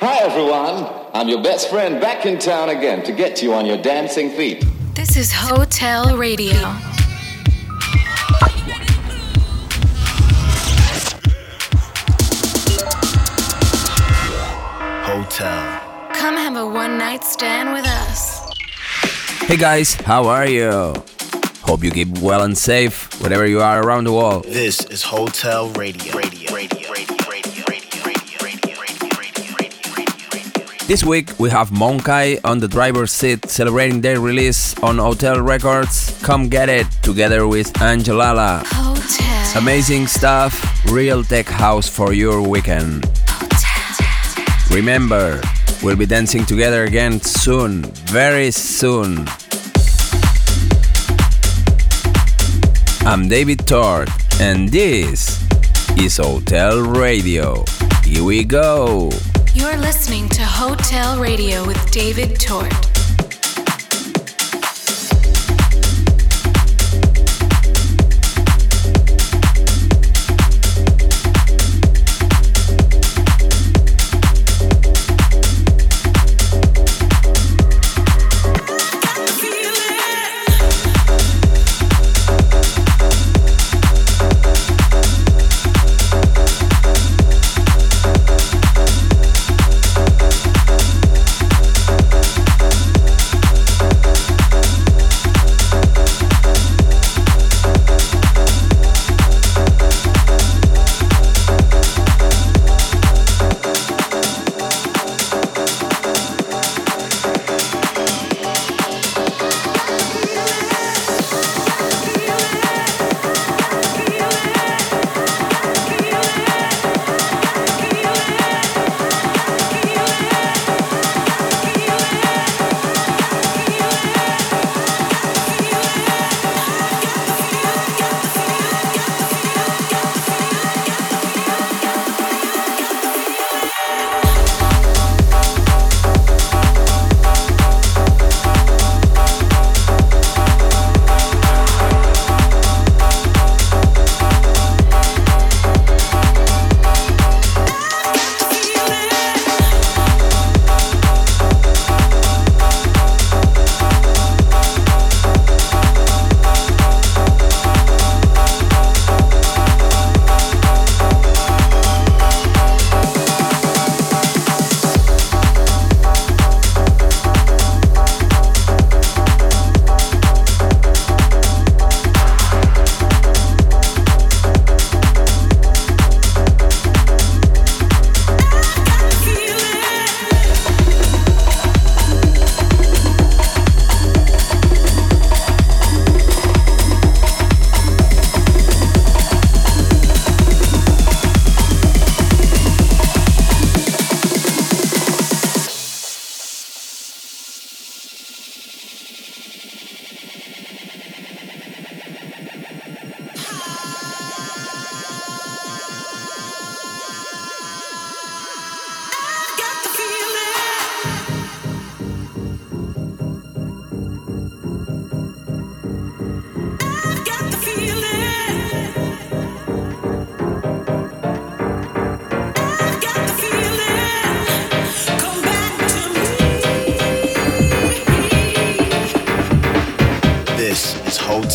Hi, everyone. I'm your best friend back in town again to get you on your dancing feet. This is Hotel Radio. Hotel. Come have a one night stand with us. Hey guys, how are you? Hope you keep well and safe wherever you are around the world. This is Hotel Radio. Radio. This week we have Monkai on the driver's seat celebrating their release on Hotel Records. Come get it together with Angelala. Hotel. Amazing stuff, real tech house for your weekend. Hotel. Remember, we'll be dancing together again soon, very soon. I'm David Tort, and this is Hotel Radio. Here we go. You're listening to Hotel Radio with David Tort.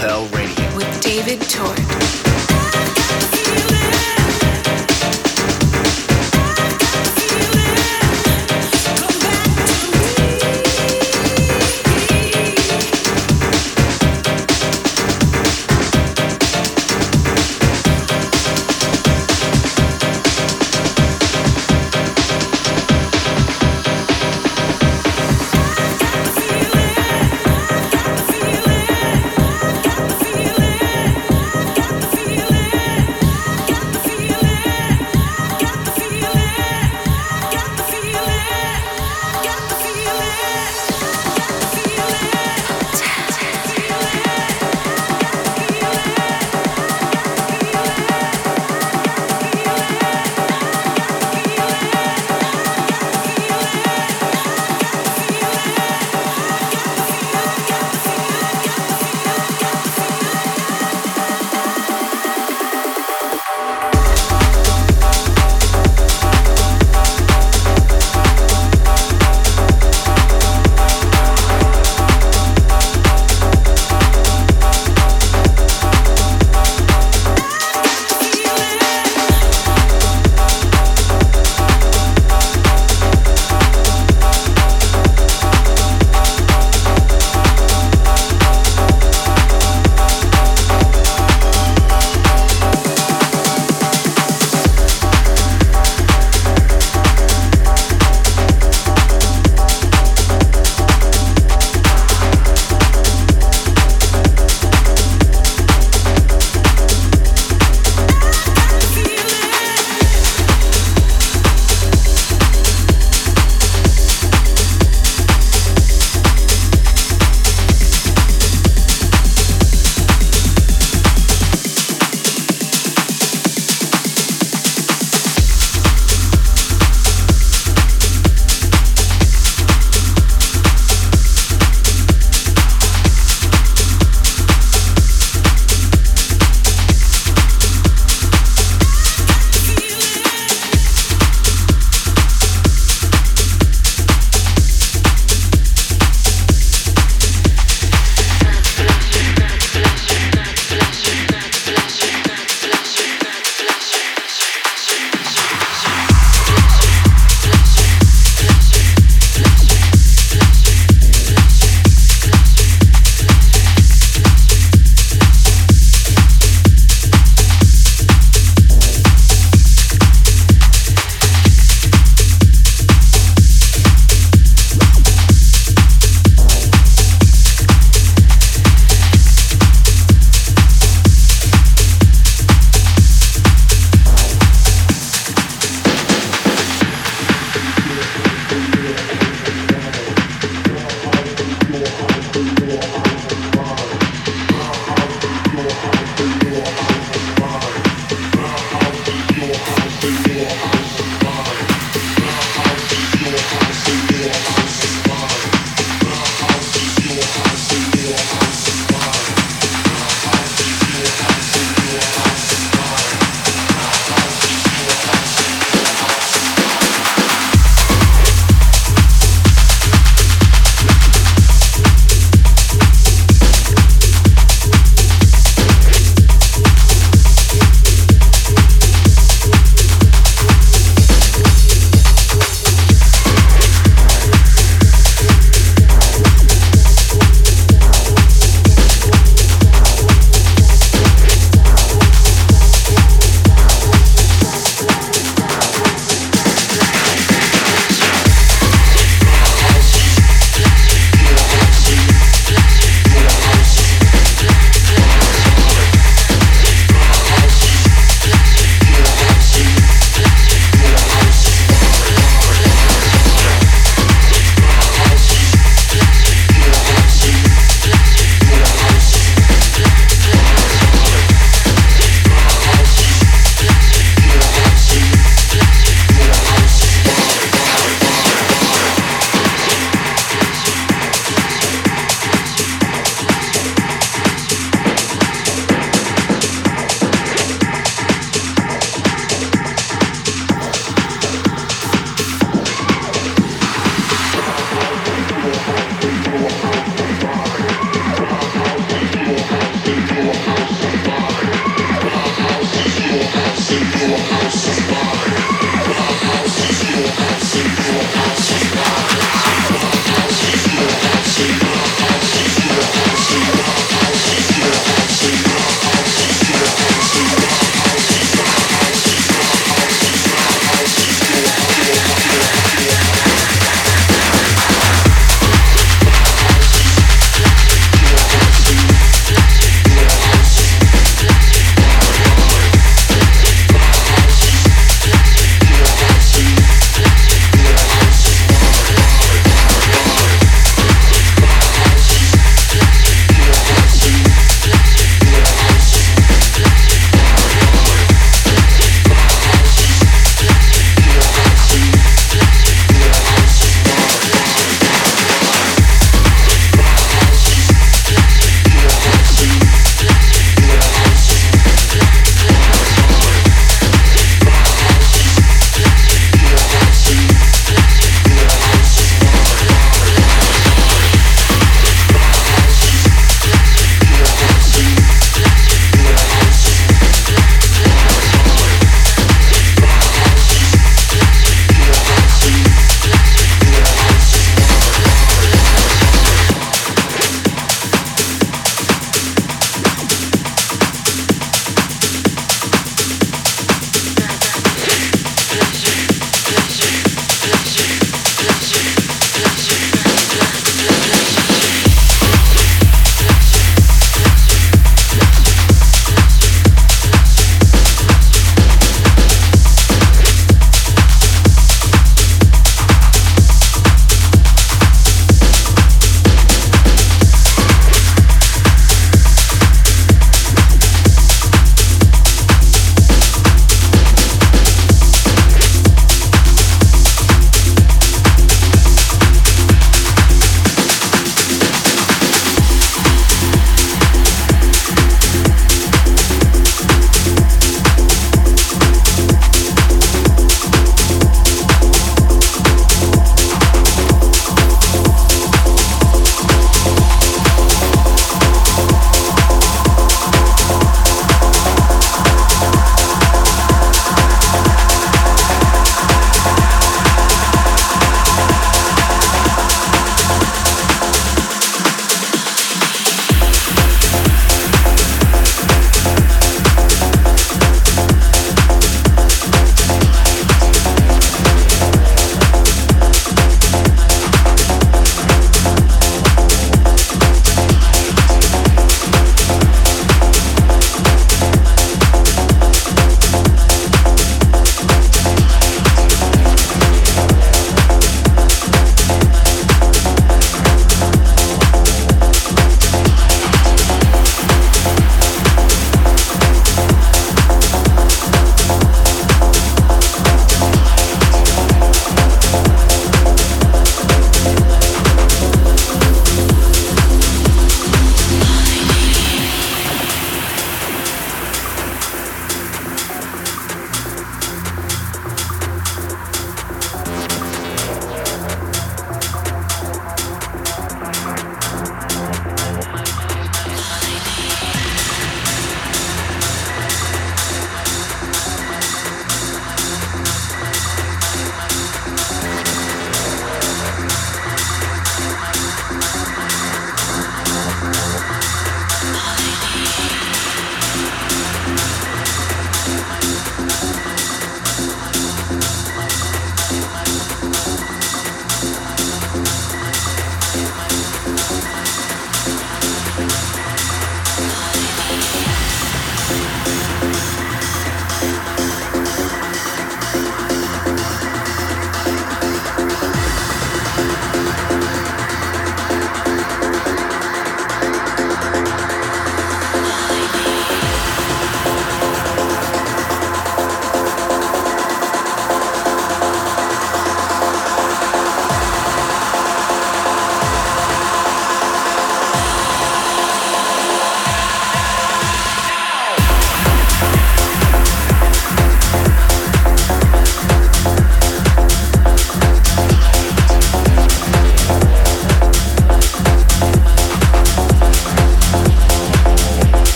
hotel